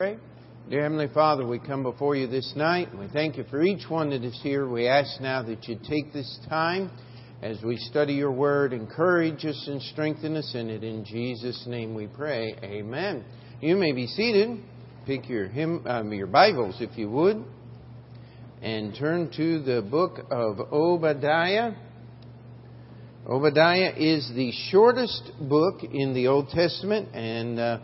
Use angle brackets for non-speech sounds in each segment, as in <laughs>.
Pray. Dear Heavenly Father, we come before you this night we thank you for each one that is here. We ask now that you take this time as we study your word, encourage us and strengthen us in it. In Jesus' name we pray. Amen. You may be seated. Pick your hymn, um, your Bibles if you would, and turn to the book of Obadiah. Obadiah is the shortest book in the Old Testament, and uh,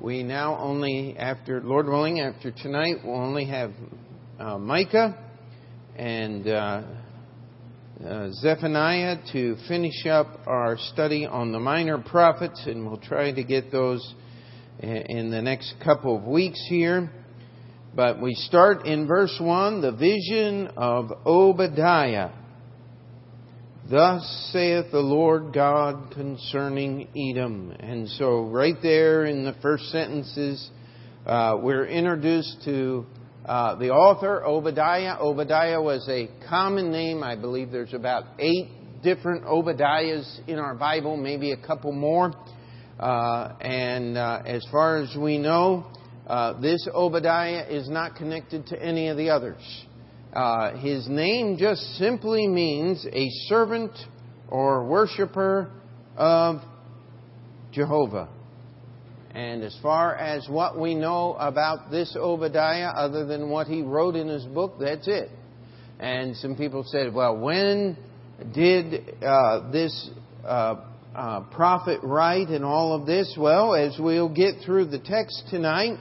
we now only, after Lord willing, after tonight, we'll only have uh, Micah and uh, uh, Zephaniah to finish up our study on the minor prophets, and we'll try to get those in the next couple of weeks here. But we start in verse 1 the vision of Obadiah. Thus saith the Lord God concerning Edom. And so, right there in the first sentences, uh, we're introduced to uh, the author, Obadiah. Obadiah was a common name. I believe there's about eight different Obadiahs in our Bible, maybe a couple more. Uh, and uh, as far as we know, uh, this Obadiah is not connected to any of the others. Uh, his name just simply means a servant or worshiper of Jehovah. And as far as what we know about this Obadiah, other than what he wrote in his book, that's it. And some people said, well, when did uh, this uh, uh, prophet write and all of this? Well, as we'll get through the text tonight,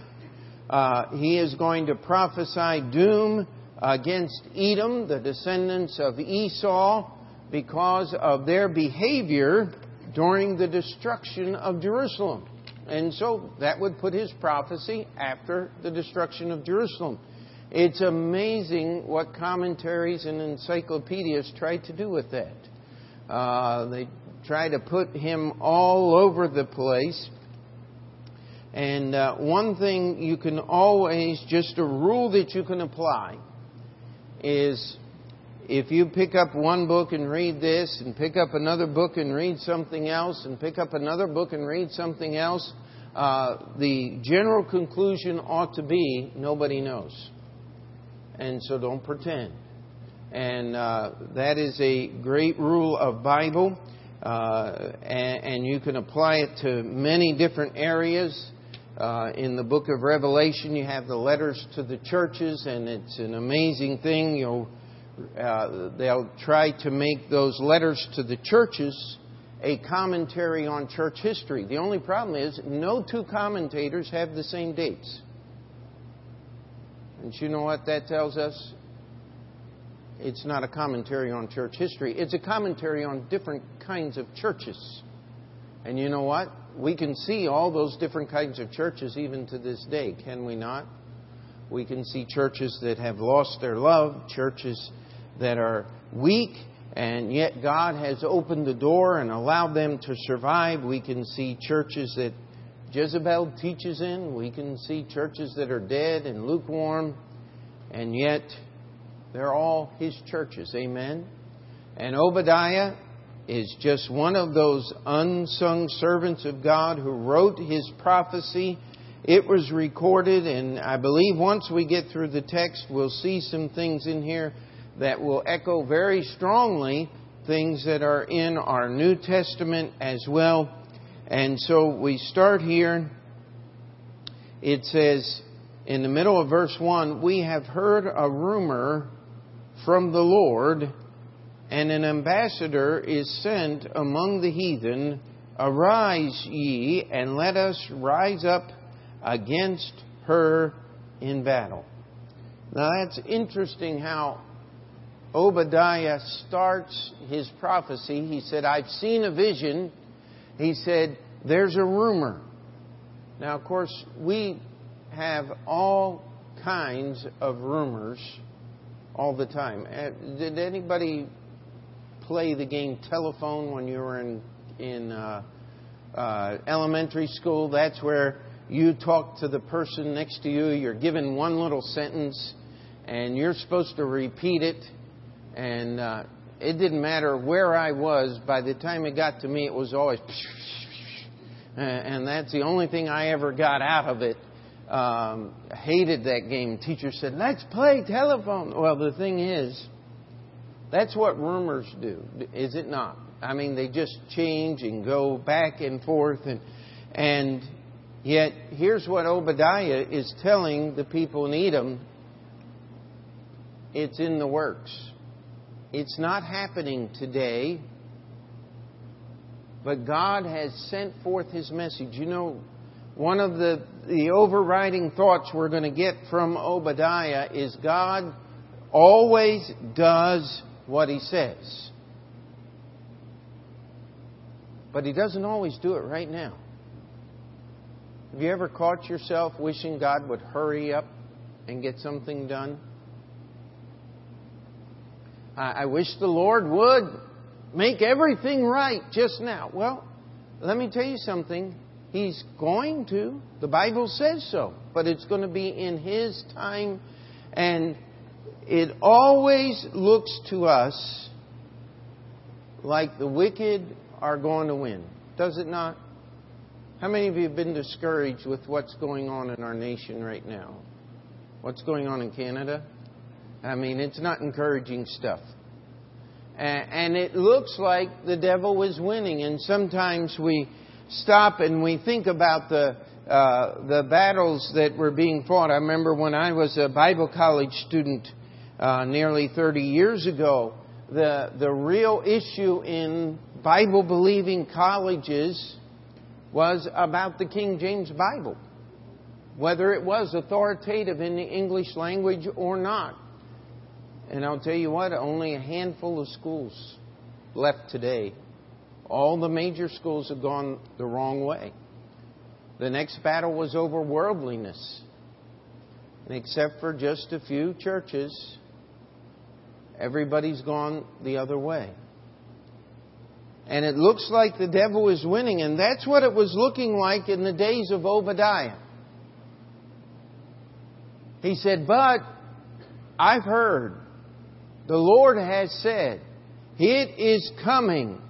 uh, he is going to prophesy doom against Edom, the descendants of Esau, because of their behavior during the destruction of Jerusalem. And so that would put his prophecy after the destruction of Jerusalem. It's amazing what commentaries and encyclopedias try to do with that. Uh, they try to put him all over the place. And uh, one thing you can always, just a rule that you can apply, is if you pick up one book and read this, and pick up another book and read something else, and pick up another book and read something else, uh, the general conclusion ought to be nobody knows. And so don't pretend. And uh, that is a great rule of Bible, uh, and, and, you can apply it to many different areas. Uh, in the book of Revelation, you have the letters to the churches, and it's an amazing thing. You'll, uh, they'll try to make those letters to the churches a commentary on church history. The only problem is no two commentators have the same dates. And you know what that tells us? It's not a commentary on church history. It's a commentary on different kinds of churches. And you know what? We can see all those different kinds of churches even to this day, can we not? We can see churches that have lost their love, churches that are weak, and yet God has opened the door and allowed them to survive. We can see churches that Jezebel teaches in. We can see churches that are dead and lukewarm, and yet they're all his churches. Amen. And Obadiah is just one of those unsung servants of God who wrote his prophecy. It was recorded, and I believe once we get through the text, we'll see some things in here that will echo very strongly things that are in our New Testament as well. And so we start here. It says in the middle of verse 1 We have heard a rumor from the Lord, and an ambassador is sent among the heathen. Arise ye, and let us rise up against her in battle. Now that's interesting how Obadiah starts his prophecy. He said, I've seen a vision. He said, There's a rumor. Now, of course, we have all kinds of rumors all the time. Uh, did anybody play the game telephone when you were in, in uh, uh, elementary school? That's where you talk to the person next to you. You're given one little sentence, and you're supposed to repeat it and uh, it didn't matter where I was. By the time it got to me, it was always, <laughs> and that's the only thing I ever got out of it. um, hated that game. Teacher said, "Let's play telephone." Well, the thing is, that's what rumors do, is it not? I mean, they just change and go back and forth, and and yet here's what Obadiah is telling the people in Edom: it's in the works. It's not happening today, but God has sent forth His message. You know, one of the, the overriding thoughts we're going to get from Obadiah is God always does what He says. But He doesn't always do it right now. Have you ever caught yourself wishing God would hurry up and get something done? I wish the Lord would make everything right just now. Well, let me tell you something. He's going to. The Bible says so. But it's going to be in His time. And it always looks to us like the wicked are going to win. Does it not? How many of you have been discouraged with what's going on in our nation right now? What's going on in Canada? I mean, it's not encouraging stuff. And it looks like the devil is winning. And sometimes we stop and we think about the uh, the battles that were being fought. I remember when I was a Bible college student uh, nearly 30 years ago, the the real issue in Bible believing colleges was about the King James Bible, whether it was authoritative in the English language or not. And I'll tell you what, only a handful of schools left today all the major schools have gone the wrong way. The next battle was over worldliness. And except for just a few churches, everybody's gone the other way. And it looks like the devil is winning, and that's what it was looking like in the days of Obadiah. He said, But I've heard, the Lord has said, it is coming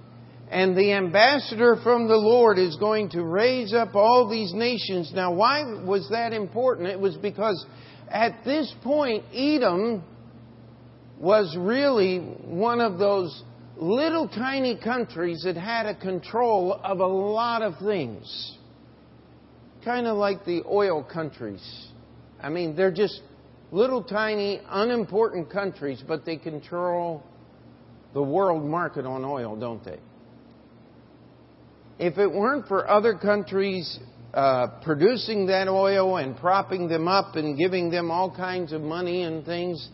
and the ambassador from the Lord is going to raise up all these nations. Now, why was that important? It was because at this point, Edom was really one of those little tiny countries that had a control of a lot of things. Kind of like the oil countries. I mean, they're just little tiny, unimportant countries, but they control the world market on oil, don't they? if it weren't for other countries uh, producing that oil and propping them up and giving them all kinds of money and things,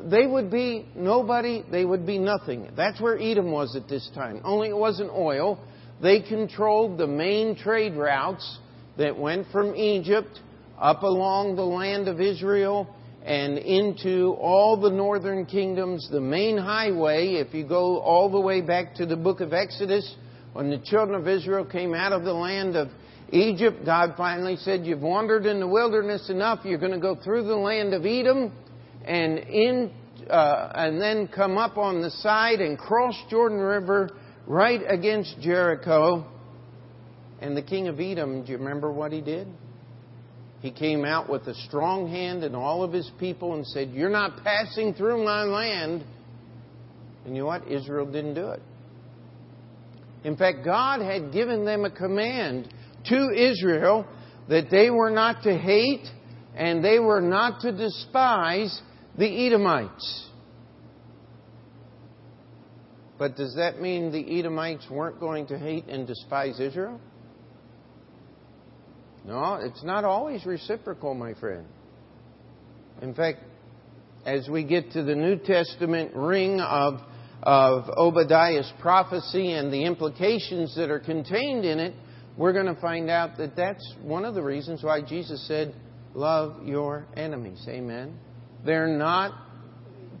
they would be nobody, they would be nothing. That's where Edom was at this time. Only it wasn't oil. They controlled the main trade routes that went from Egypt up along the land of Israel and into all the northern kingdoms. The main highway, if you go all the way back to the book of Exodus, when the children of Israel came out of the land of Egypt, God finally said, You've wandered in the wilderness enough. You're going to go through the land of Edom and in uh, and then come up on the side and cross Jordan River right against Jericho. And the king of Edom, do you remember what he did? He came out with a strong hand and all of his people and said, You're not passing through my land. And you know what? Israel didn't do it. In fact, God had given them a command to Israel that they were not to hate and they were not to despise the Edomites. But does that mean the Edomites weren't going to hate and despise Israel? No, it's not always reciprocal, my friend. In fact, as we get to the New Testament ring of of Obadiah's prophecy and the implications that are contained in it, we're going to find out that that's one of the reasons why Jesus said, Love your enemies. Amen. They're not,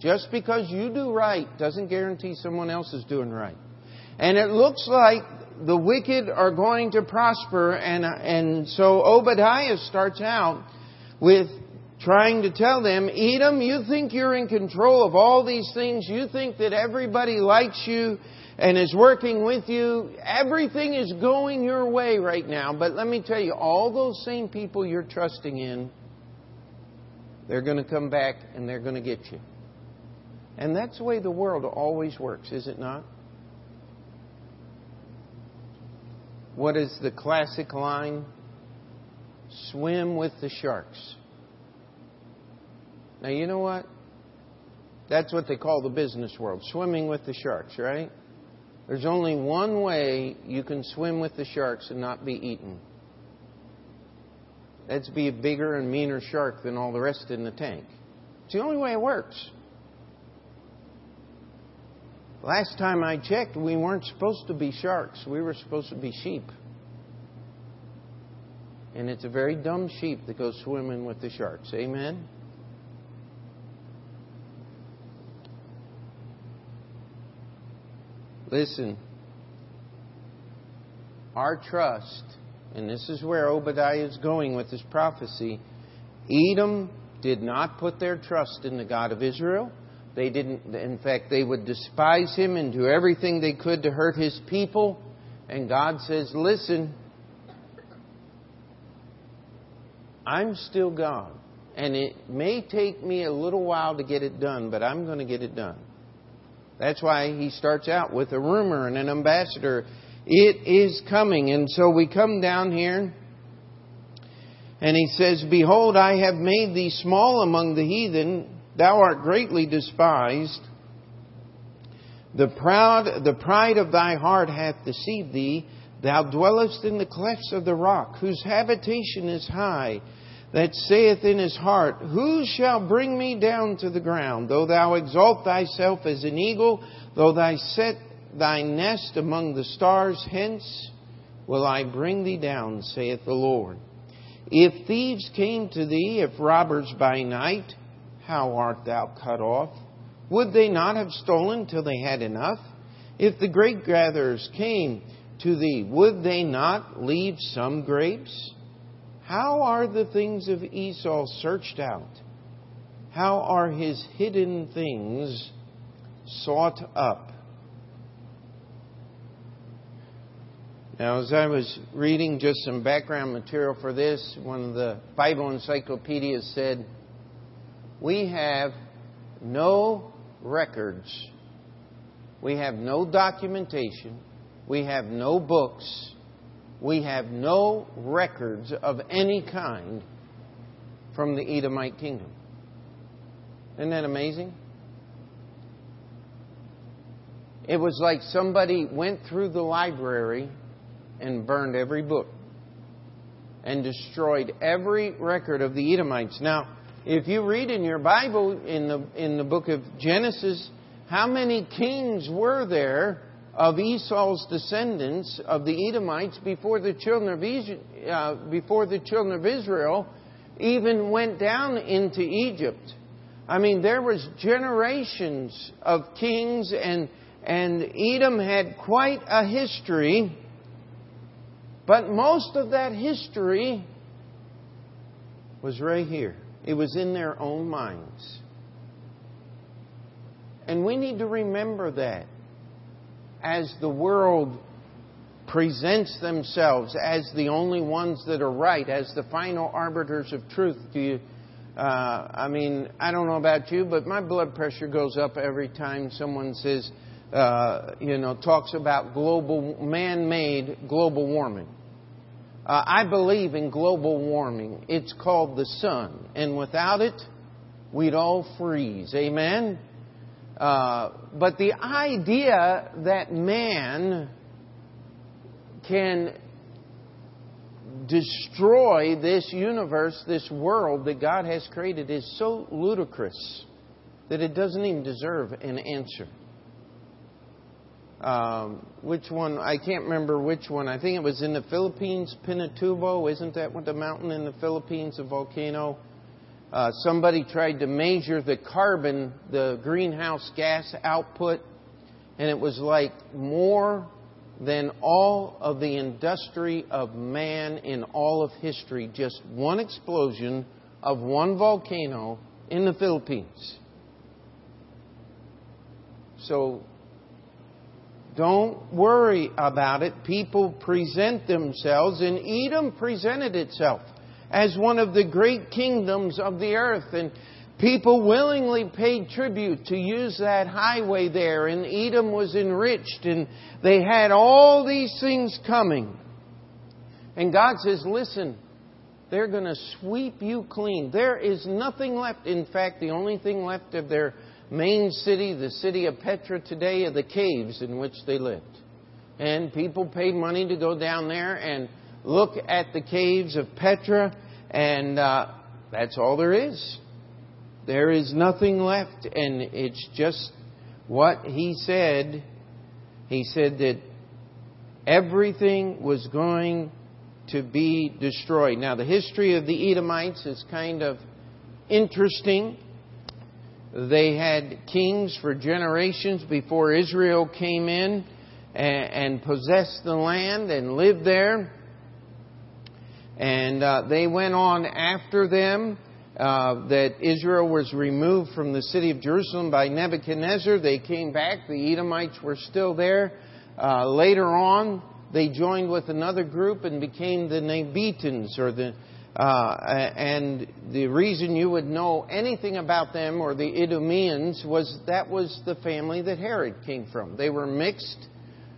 just because you do right doesn't guarantee someone else is doing right. And it looks like the wicked are going to prosper, and, and so Obadiah starts out with trying to tell them, Edom, you think you're in control of all these things. You think that everybody likes you and is working with you. Everything is going your way right now. But let me tell you, all those same people you're trusting in, they're going to come back and they're going to get you. And that's the way the world always works, is it not? What is the classic line? Swim with the sharks. Now, you know what? That's what they call the business world swimming with the sharks, right? There's only one way you can swim with the sharks and not be eaten. That's be a bigger and meaner shark than all the rest in the tank. It's the only way it works. Last time I checked, we weren't supposed to be sharks. We were supposed to be sheep. And it's a very dumb sheep that goes swimming with the sharks. Amen? Listen, our trust, and this is where Obadiah is going with his prophecy Edom did not put their trust in the God of Israel. They didn't, in fact, they would despise him and do everything they could to hurt his people. And God says, Listen, I'm still God. And it may take me a little while to get it done, but I'm going to get it done. That's why he starts out with a rumor and an ambassador. It is coming. And so we come down here and he says, Behold, I have made thee small among the heathen. Thou art greatly despised. The proud, the pride of thy heart hath deceived thee. Thou dwellest in the clefts of the rock, whose habitation is high that saith in his heart, Who shall bring me down to the ground? Though thou exalt thyself as an eagle, though thou set thy nest among the stars, hence will I bring thee down, saith the Lord. If thieves came to thee, if robbers by night, how art thou cut off? Would they not have stolen till they had enough? If the grape gatherers came to thee, would they not leave some grapes? How are the things of Esau searched out? How are his hidden things sought up? Now, as I was reading just some background material for this, one of the Bible encyclopedias said, We have no records, we have no documentation, we have no books we have no records of any kind from the Edomite kingdom. Isn't that amazing? It was like somebody went through the library and burned every book and destroyed every record of the Edomites. Now, if you read in your Bible in the in the book of Genesis, how many kings were there of Esau's descendants of the Edomites before the children of, uh, before the children of Israel even went down into Egypt. I mean, there was generations of kings, and and Edom had quite a history. But most of that history was right here. It was in their own minds. And we need to remember that as the world presents themselves as the only ones that are right, as the final arbiters of truth. Do you? Uh, I mean, I don't know about you, but my blood pressure goes up every time someone says, uh, you know, talks about global, man-made global warming. Uh, I believe in global warming. It's called the sun, and without it, we'd all freeze. Amen. Uh, but the idea that man can destroy this universe, this world that God has created, is so ludicrous that it doesn't even deserve an answer. Um, which one? I can't remember which one. I think it was in the Philippines, Pinatubo. Isn't that what the mountain in the Philippines, a volcano? Uh, somebody tried to measure the carbon, the greenhouse gas output, and it was like more than all of the industry of man in all of history. Just one explosion of one volcano in the Philippines. So don't worry about it. People present themselves, and Edom presented itself as one of the great kingdoms of the earth. And people willingly paid tribute to use that highway there. And Edom was enriched, and they had all these things coming. And God says, Listen, they're going to sweep you clean. There is nothing left. In fact, the only thing left of their main city, the city of Petra today, are the caves in which they lived. And people paid money to go down there and look at the caves of Petra, and uh, that's all there is. There is nothing left, and it's just what he said. He said that everything was going to be destroyed. Now, the history of the Edomites is kind of interesting. They had kings for generations before Israel came in and, possessed the land and lived there. And uh, they went on after them. Uh, that Israel was removed from the city of Jerusalem by Nebuchadnezzar. They came back. The Edomites were still there. Uh, later on, they joined with another group and became the Nabateans or the uh, and the reason you would know anything about them or the Idumeans was that was the family that Herod came from. They were mixed,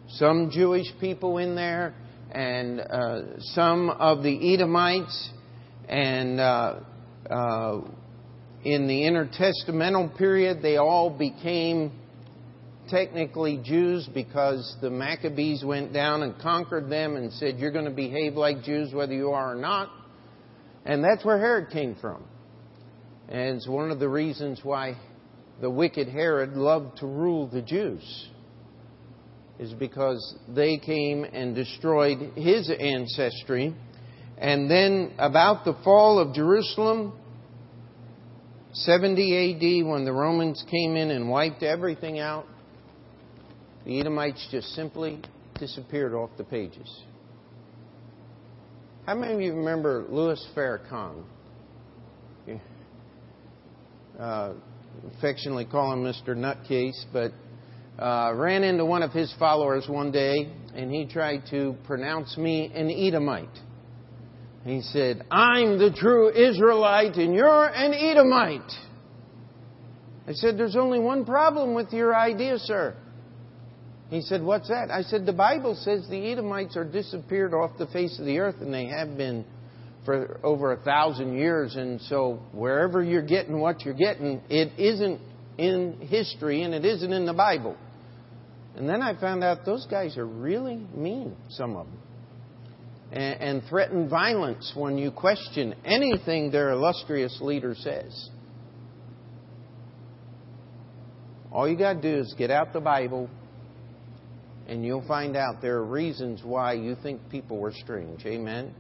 some Jewish people in there, and uh, some of the Edomites, and uh, uh in the intertestamental period, they all became technically Jews because the Maccabees went down and conquered them and said, You're going to behave like Jews whether you are or not. And that's where Herod came from. And it's one of the reasons why the wicked Herod loved to rule the Jews, is because they came and destroyed his ancestry. And then, about the fall of Jerusalem, 70 AD, when the Romans came in and wiped everything out, the Edomites just simply disappeared off the pages. How many of you remember Louis Farrakhan? Uh, affectionately call him Mr. Nutcase, but uh, ran into one of his followers one day, and he tried to pronounce me an Edomite. He said, I'm the true Israelite, and you're an Edomite. I said, There's only one problem with your idea, sir. He said, What's that? I said, The Bible says the Edomites are disappeared off the face of the earth, and they have been for over a thousand years. And so, wherever you're getting what you're getting, it isn't in history and it isn't in the Bible. And then I found out those guys are really mean, some of them, and, and threaten violence when you question anything their illustrious leader says. All you got to do is get out the Bible, and you'll find out there are reasons why you think people were strange. Amen?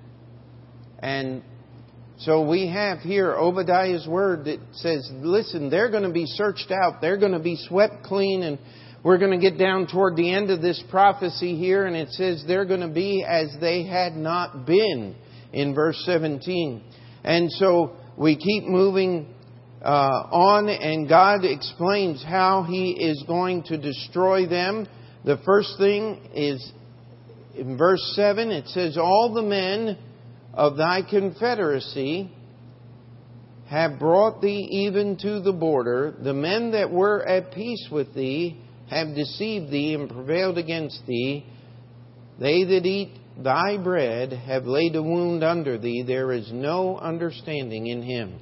And so we have here Obadiah's word that says, listen, they're going to be searched out, they're going to be swept clean, and we're going to get down toward the end of this prophecy here, and it says they're going to be as they had not been in verse 17. And so we keep moving uh, on, and God explains how He is going to destroy them. The first thing is in verse 7, it says, All the men of thy confederacy have brought thee even to the border. The men that were at peace with thee have deceived thee and prevailed against thee. They that eat thy bread have laid a wound under thee. There is no understanding in him.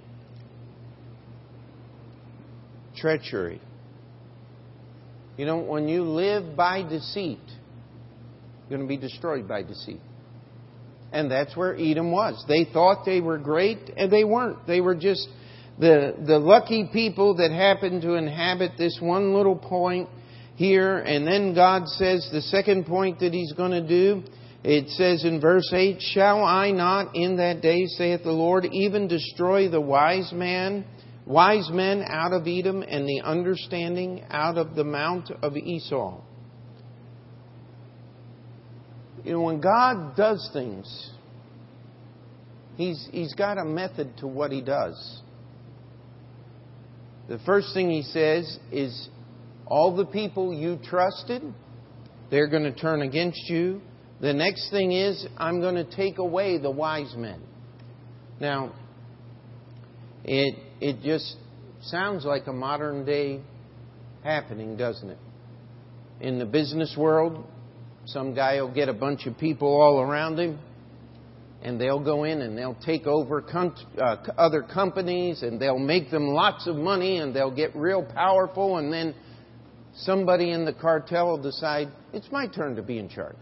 Treachery. You know, when you live by deceit, you're going to be destroyed by deceit. And that's where Edom was. They thought they were great, and they weren't. They were just the, the lucky people that happened to inhabit this one little point here. And then God says the second point that He's going to do, it says in verse 8, Shall I not in that day, saith the Lord, even destroy the wise man wise men out of Edom and the understanding out of the mount of Esau. You know, when God does things, He's, he's got a method to what he does. The first thing he says is all the people you trusted, they're going to turn against you. The next thing is, I'm going to take away the wise men. Now, it, it just sounds like a modern day happening, doesn't it? In the business world, some guy will get a bunch of people all around him, and they'll go in and they'll take over uh, other companies, and they'll make them lots of money, and they'll get real powerful, and then somebody in the cartel will decide, it's my turn to be in charge.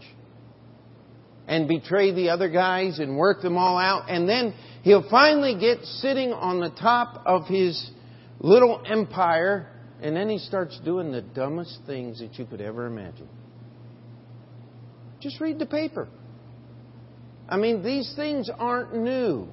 And betray the other guys and work them all out. And then he'll finally get sitting on the top of his little empire, and then he starts doing the dumbest things that you could ever imagine. Just read the paper. I mean, these things aren't new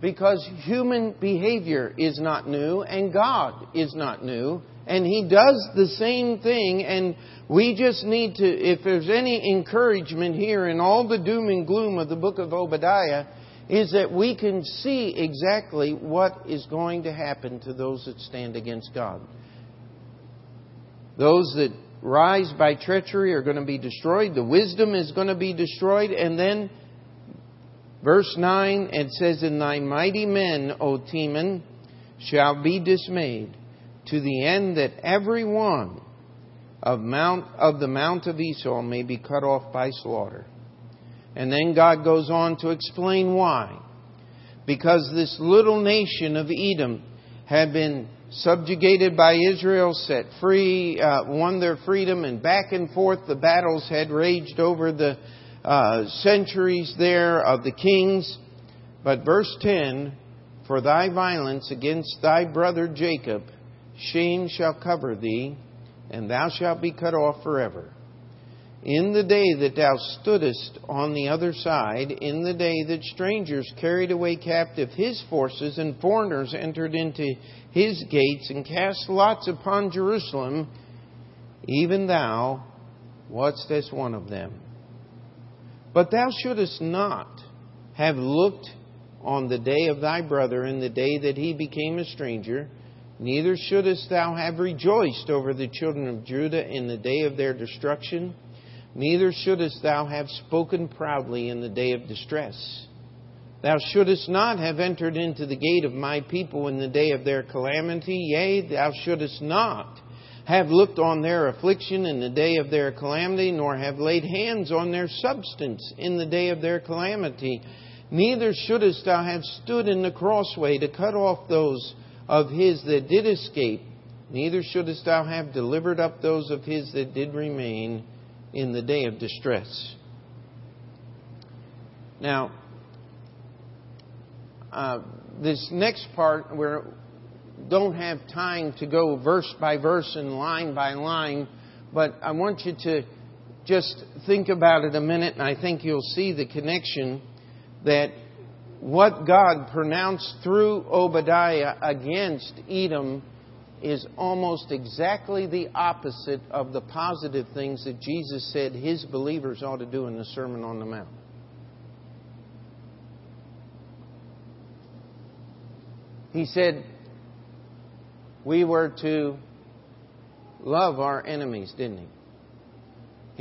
because human behavior is not new and God is not new. And He does the same thing, and we just need to, if there's any encouragement here in all the doom and gloom of the book of Obadiah, is that we can see exactly what is going to happen to those that stand against God. Those that rise by treachery are going to be destroyed. The wisdom is going to be destroyed. And then, verse 9, it says, And thy mighty men, O Teman, shall be dismayed, to the end that every one of, Mount, of the Mount of Esau may be cut off by slaughter. And then God goes on to explain why. Because this little nation of Edom had been subjugated by Israel, set free, uh, won their freedom, and back and forth the battles had raged over the uh, centuries there of the kings. But verse 10 For thy violence against thy brother Jacob, shame shall cover thee, and thou shalt be cut off forever. In the day that thou stoodest on the other side, in the day that strangers carried away captive his forces, and foreigners entered into his gates, and cast lots upon Jerusalem, even thou wast as one of them. But thou shouldest not have looked on the day of thy brother in the day that he became a stranger, neither shouldest thou have rejoiced over the children of Judah in the day of their destruction Neither shouldest thou have spoken proudly in the day of distress. Thou shouldest not have entered into the gate of my people in the day of their calamity. Yea, thou shouldest not have looked on their affliction in the day of their calamity, nor have laid hands on their substance in the day of their calamity. Neither shouldest thou have stood in the crossway to cut off those of his that did escape. Neither shouldest thou have delivered up those of his that did remain in the day of distress. Now, uh, this next part, we don't have time to go verse by verse and line by line, but I want you to just think about it a minute, and I think you'll see the connection that what God pronounced through Obadiah against Edom is almost exactly the opposite of the positive things that Jesus said his believers ought to do in the Sermon on the Mount. He said we were to love our enemies, didn't he?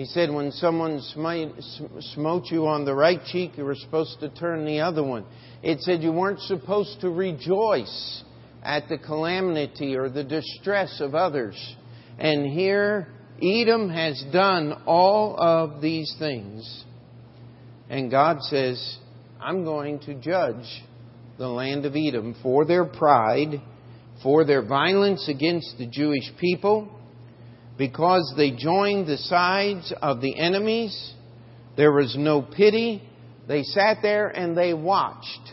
He said when someone smote you on the right cheek, you were supposed to turn the other one. It said you weren't supposed to rejoice at the calamity or the distress of others. And here, Edom has done all of these things. And God says, I'm going to judge the land of Edom for their pride, for their violence against the Jewish people, because they joined the sides of the enemies. There was no pity. They sat there and they watched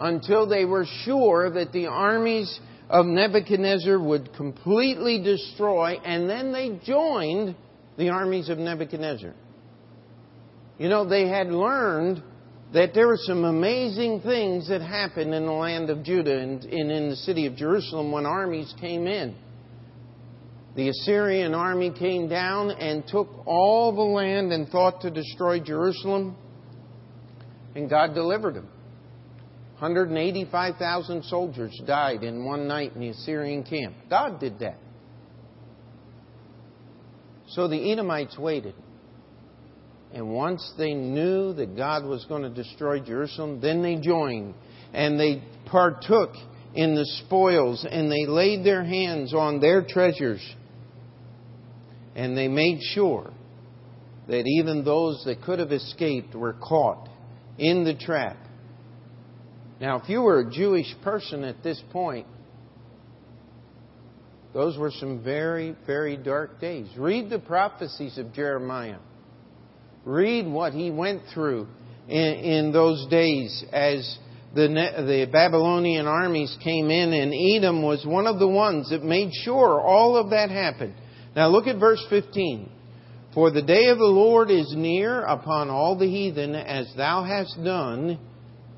until they were sure that the armies of Nebuchadnezzar would completely destroy, and then they joined the armies of Nebuchadnezzar. You know, they had learned that there were some amazing things that happened in the land of Judah and in the city of Jerusalem when armies came in. The Assyrian army came down and took all the land and thought to destroy Jerusalem. And God delivered them. 185,000 soldiers died in one night in the Assyrian camp. God did that. So the Edomites waited. And once they knew that God was going to destroy Jerusalem, then they joined and they partook in the spoils and they laid their hands on their treasures and they made sure that even those that could have escaped were caught in the trap. Now, if you were a Jewish person at this point, those were some very, very dark days. Read the prophecies of Jeremiah. Read what he went through in, in those days as the, the Babylonian armies came in, and Edom was one of the ones that made sure all of that happened. Now look at verse 15. For the day of the Lord is near upon all the heathen, as thou hast done,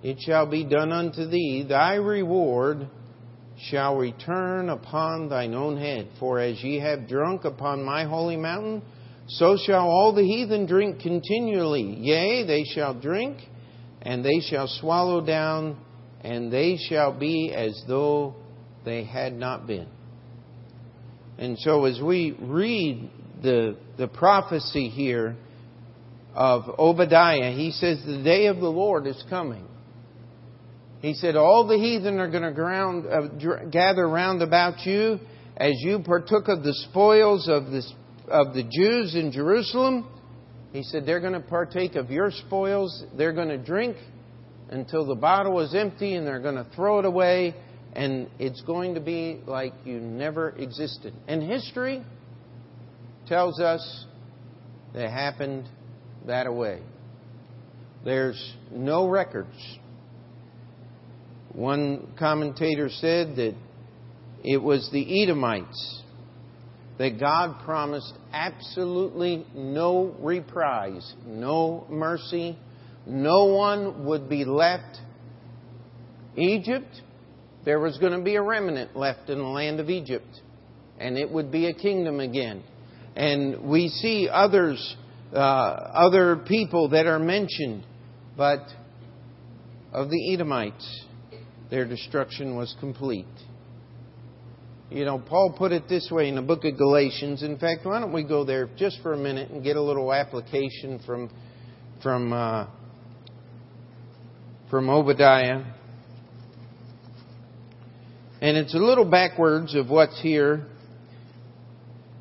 it shall be done unto thee. Thy reward shall return upon thine own head. For as ye have drunk upon my holy mountain, so shall all the heathen drink continually. Yea, they shall drink, and they shall swallow down, and they shall be as though they had not been. And so, as we read the, the prophecy here of Obadiah, he says, The day of the Lord is coming. He said, All the heathen are going to ground, uh, gather round about you as you partook of the spoils of this of the Jews in Jerusalem. He said they're going to partake of your spoils. They're going to drink until the bottle is empty and they're going to throw it away. And it's going to be like you never existed. And history tells us that happened that way. There's no records. One commentator said that it was the Edomites that God promised absolutely no reprise, no mercy. No one would be left. Egypt, there was going to be a remnant left in the land of Egypt, and it would be a kingdom again. And we see others, uh, other people that are mentioned, but of the Edomites, their destruction was complete. You know, Paul put it this way in the book of Galatians. In fact, why don't we go there just for a minute and get a little application from from uh, from Obadiah. And it's a little backwards of what's here,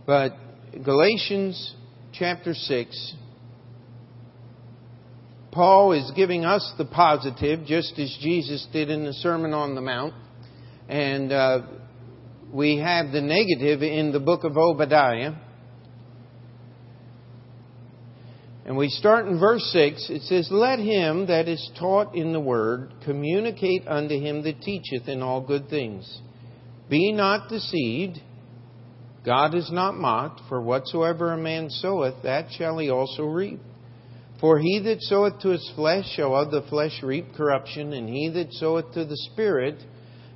but Galatians chapter 6, Paul is giving us the positive, just as Jesus did in the Sermon on the Mount. And uh, we have the negative in the book of Obadiah. And we start in verse 6. It says, Let him that is taught in the word communicate unto him that teacheth in all good things. Be not deceived. God is not mocked, for whatsoever a man soweth, that shall he also reap. For he that soweth to his flesh shall of the flesh reap corruption, and he that soweth to the Spirit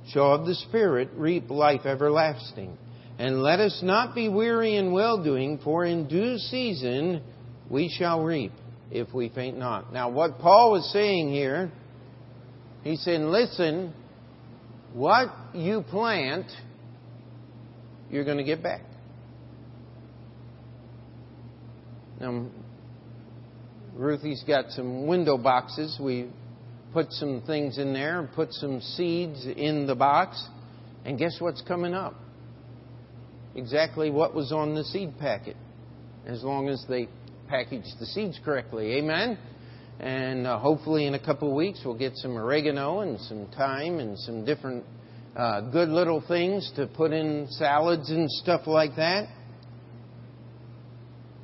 shall of the Spirit reap life everlasting. And let us not be weary in well doing, for in due season we shall reap if we faint not. Now, what Paul was saying here, he's saying, listen, what you plant, you're going to get back. Now, Ruthie's got some window boxes. We put some things in there and put some seeds in the box. And guess what's coming up? Exactly what was on the seed packet, as long as they package the seeds correctly. Amen? And uh, hopefully, in a couple of weeks, we'll get some oregano and some thyme and some different uh, good little things to put in salads and stuff like that.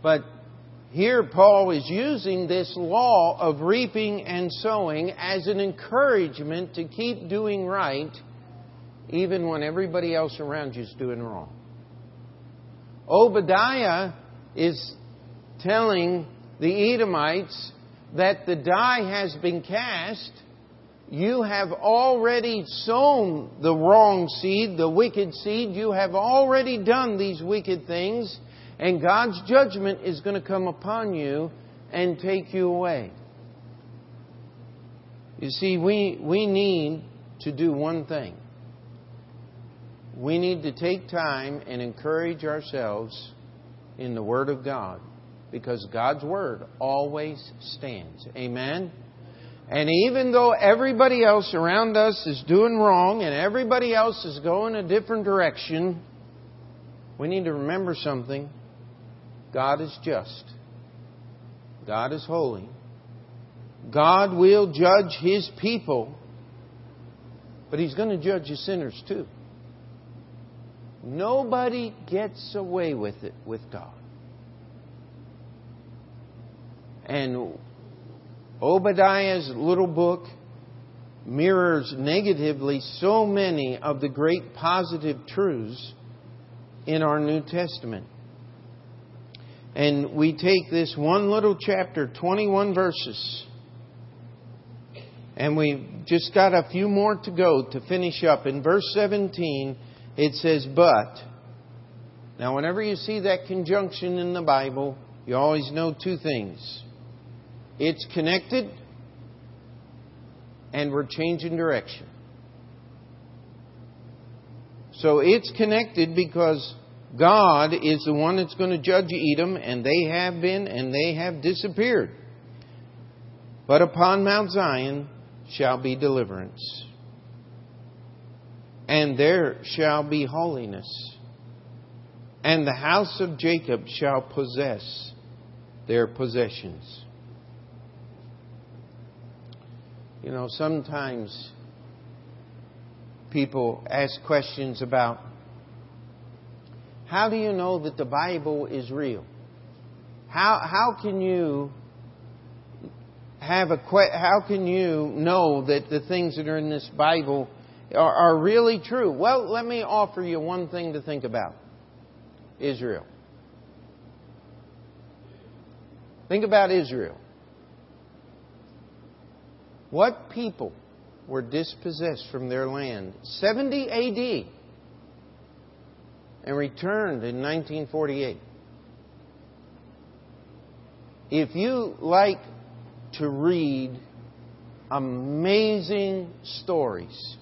But here, Paul is using this law of reaping and sowing as an encouragement to keep doing right, even when everybody else around you is doing wrong. Obadiah is telling the Edomites that the die has been cast. You have already sown the wrong seed, the wicked seed. You have already done these wicked things and God's judgment is going to come upon you and take you away. You see, we, we need to do one thing. We need to take time and encourage ourselves in the Word of God because God's Word always stands. Amen? And even though everybody else around us is doing wrong and everybody else is going a different direction, we need to remember something. God is just. God is holy. God will judge His people, but He's going to judge His sinners too. Nobody gets away with it with God. And Obadiah's little book mirrors negatively so many of the great positive truths in our New Testament. And we take this one little chapter, 21 verses, and we've just got a few more to go to finish up. In verse 17, it says, But. Now, whenever you see that conjunction in the Bible, you always know two things it's connected, and we're changing direction. So it's connected because God is the one that's going to judge Edom, and they have been, and they have disappeared. But upon Mount Zion shall be deliverance, and there shall be holiness, and the house of Jacob shall possess their possessions. You know, sometimes people ask questions about how do you know that the Bible is real? How, how can you have a how can you know that the things that are in this Bible are, are really true? Well, let me offer you one thing to think about. Israel. Think about Israel. What people were dispossessed from their land? 70 AD and returned in 1948. If you like to read amazing stories,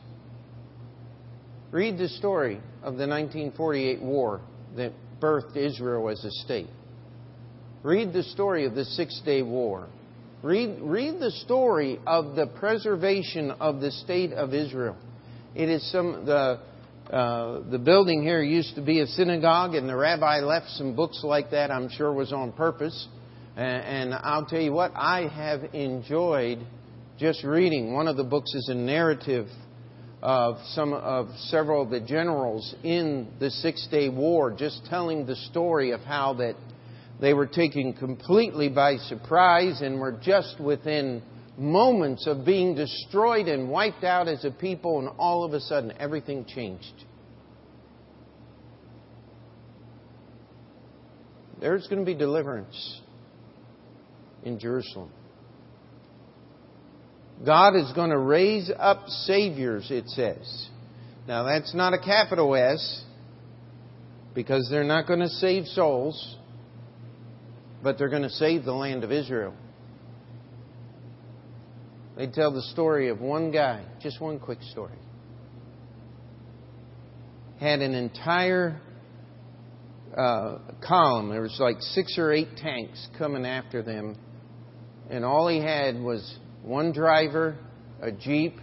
read the story of the 1948 war that birthed Israel as a state. Read the story of the Six Day War. Read, read the story of the preservation of the state of Israel. It is some the uh, the building here used to be a synagogue, and the rabbi left some books like that. I'm sure was on purpose. And, and I'll tell you what, I have enjoyed just reading. One of the books is a narrative of some of several of the generals in the Six Day War, just telling the story of how that they were taken completely by surprise and were just within moments of being destroyed and wiped out as a people, and all of a sudden everything changed. There's going to be deliverance in Jerusalem. God is going to raise up saviors, it says. Now, that's not a capital S, because they're not going to save souls but they're going to save the land of Israel. They tell the story of one guy, just one quick story. Had an entire uh, column. There was like six or eight tanks coming after them, and all he had was one driver, a jeep,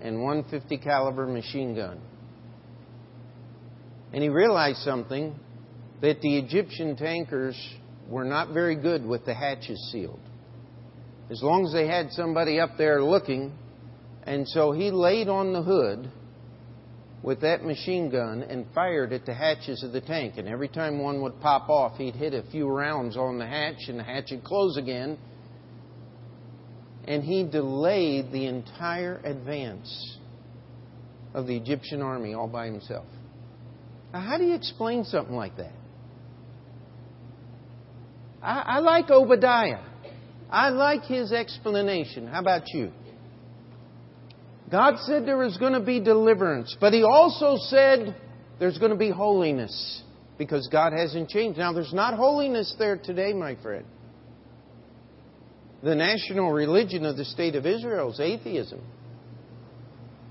and one 50 caliber machine gun. And he realized something that the Egyptian tankers were not very good with the hatches sealed. As long as they had somebody up there looking, and so he laid on the hood with that machine gun and fired at the hatches of the tank. And every time one would pop off, he'd hit a few rounds on the hatch, and the hatch would close again. And he delayed the entire advance of the Egyptian army all by himself. Now, how do you explain something like that? I, I like Obadiah. I like his explanation. How about you? God said there was going to be deliverance, but He also said there's going to be holiness because God hasn't changed. Now, there's not holiness there today, my friend. the national religion of the state of Israel is atheism.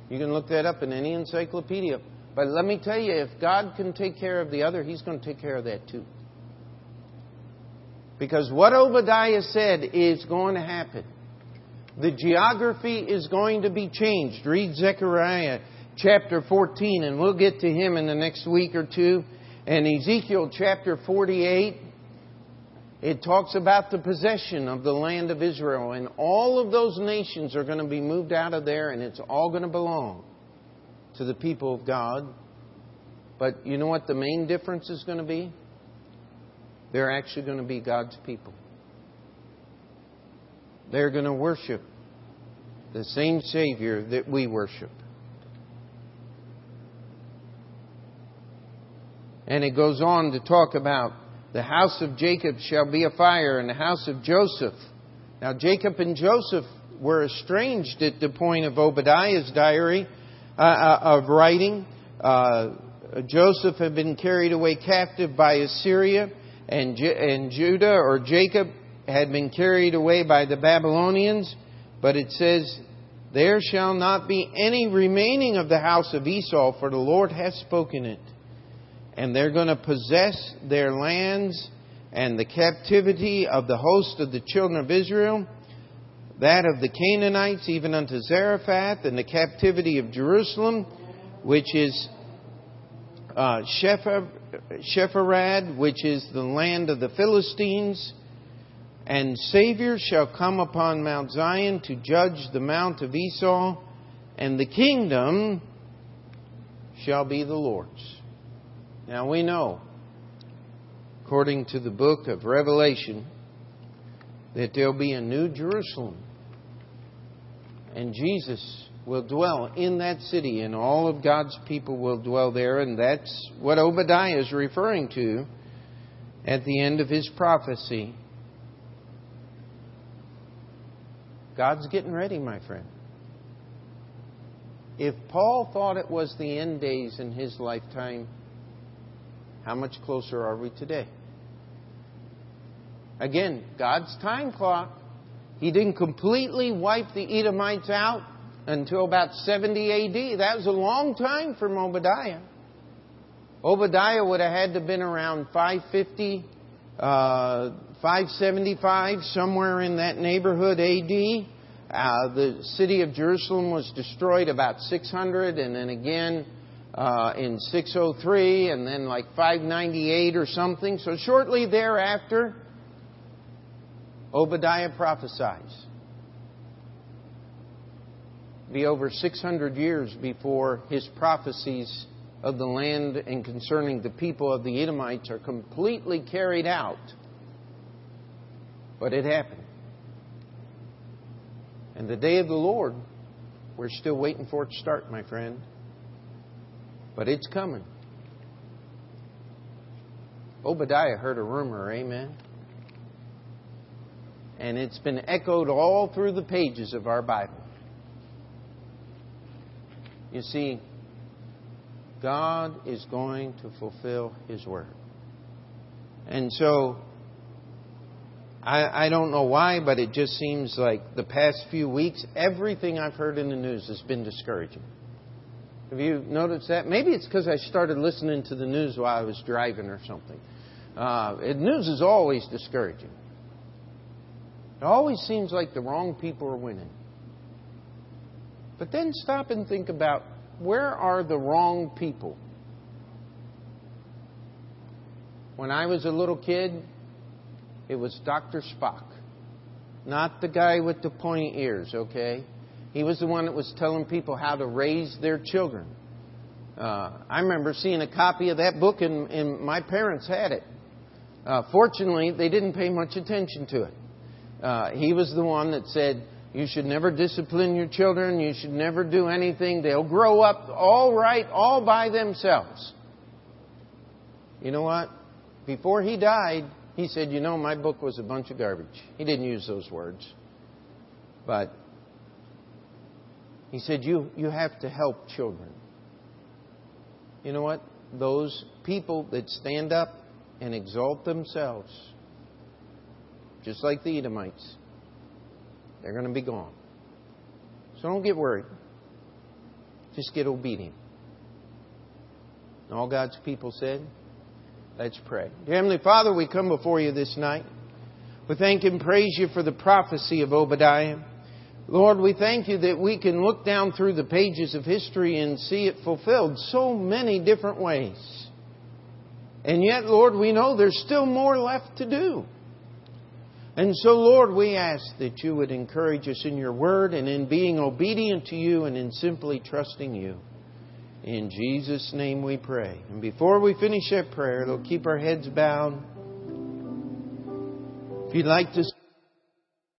You can look that up in any encyclopedia. But let me tell you, if God can take care of the other, He's going to take care of that too. Because what Obadiah said is going to happen. The geography is going to be changed. Read Zechariah chapter 14, and we'll get to him in the next week or two. And Ezekiel chapter 48, it talks about the possession of the land of Israel. And all of those nations are going to be moved out of there, and it's all going to belong to the people of God. But you know what the main difference is going to be? They're actually going to be God's people. They're going to worship the same Savior that we worship. And it goes on to talk about the house of Jacob shall be a fire, and the house of Joseph. Now, Jacob and Joseph were estranged at the point of Obadiah's diary uh, uh of writing. Uh, Joseph had been carried away captive by Assyria, and, and Judah or Jacob had been carried away by the Babylonians. But it says, There shall not be any remaining of the house of Esau, for the Lord hath spoken it. And they're going to possess their lands and the captivity of the host of the children of Israel, that of the Canaanites, even unto Zarephath, and the captivity of Jerusalem, which is uh, Sepharad, which is the land of the Philistines. And Savior shall come upon Mount Zion to judge the mount of Esau, and the kingdom shall be the Lord's. Now we know, according to the book of Revelation, that there'll be a new Jerusalem. And Jesus will dwell in that city, and all of God's people will dwell there, and that's what Obadiah is referring to at the end of his prophecy. God's getting ready, my friend. If Paul thought it was the end days in his lifetime, how much closer are we today? Again, God's time clock. He didn't completely wipe the Edomites out until about 70 AD. That was a long time from Obadiah. Obadiah would have had to have been around 550, uh, 575, somewhere in that neighborhood AD. Uh, the city of Jerusalem was destroyed about 600, and then again uh, in 603, and then like 598 or something. So shortly thereafter, Obadiah prophesies. Be over 600 years before his prophecies of the land and concerning the people of the Edomites are completely carried out. But it happened. And the day of the Lord, we're still waiting for it to start, my friend. But it's coming. Obadiah heard a rumor, amen? And it's been echoed all through the pages of our Bible. You see, God is going to fulfill His word. And so, I, I don't know why, but it just seems like the past few weeks, everything I've heard in the news has been discouraging. Have you noticed that? Maybe it's because I started listening to the news while I was driving or something. Uh, news is always discouraging. It always seems like the wrong people are winning. But then stop and think about where are the wrong people? When I was a little kid, it was Dr. Spock. Not the guy with the pointy ears, okay? He was the one that was telling people how to raise their children. Uh, I remember seeing a copy of that book, and, and my parents had it. Uh, fortunately, they didn't pay much attention to it. Uh, he was the one that said, You should never discipline your children. You should never do anything. They'll grow up all right, all by themselves. You know what? Before he died, he said, You know, my book was a bunch of garbage. He didn't use those words. But he said, you, you have to help children. You know what? Those people that stand up and exalt themselves, just like the Edomites, They're going to be gone. So don't get worried. Just get obedient. And all God's people said, let's pray. Dear Heavenly Father, we come before you this night. We thank and praise you for the prophecy of Obadiah. Lord, we thank you that we can look down through the pages of history and see it fulfilled so many different ways. And yet, Lord, we know there's still more left to do. And so, Lord, we ask that you would encourage us in your word and in being obedient to you and in simply trusting you. In Jesus' name we pray. And before we finish that prayer, we'll keep our heads bowed. If you'd like to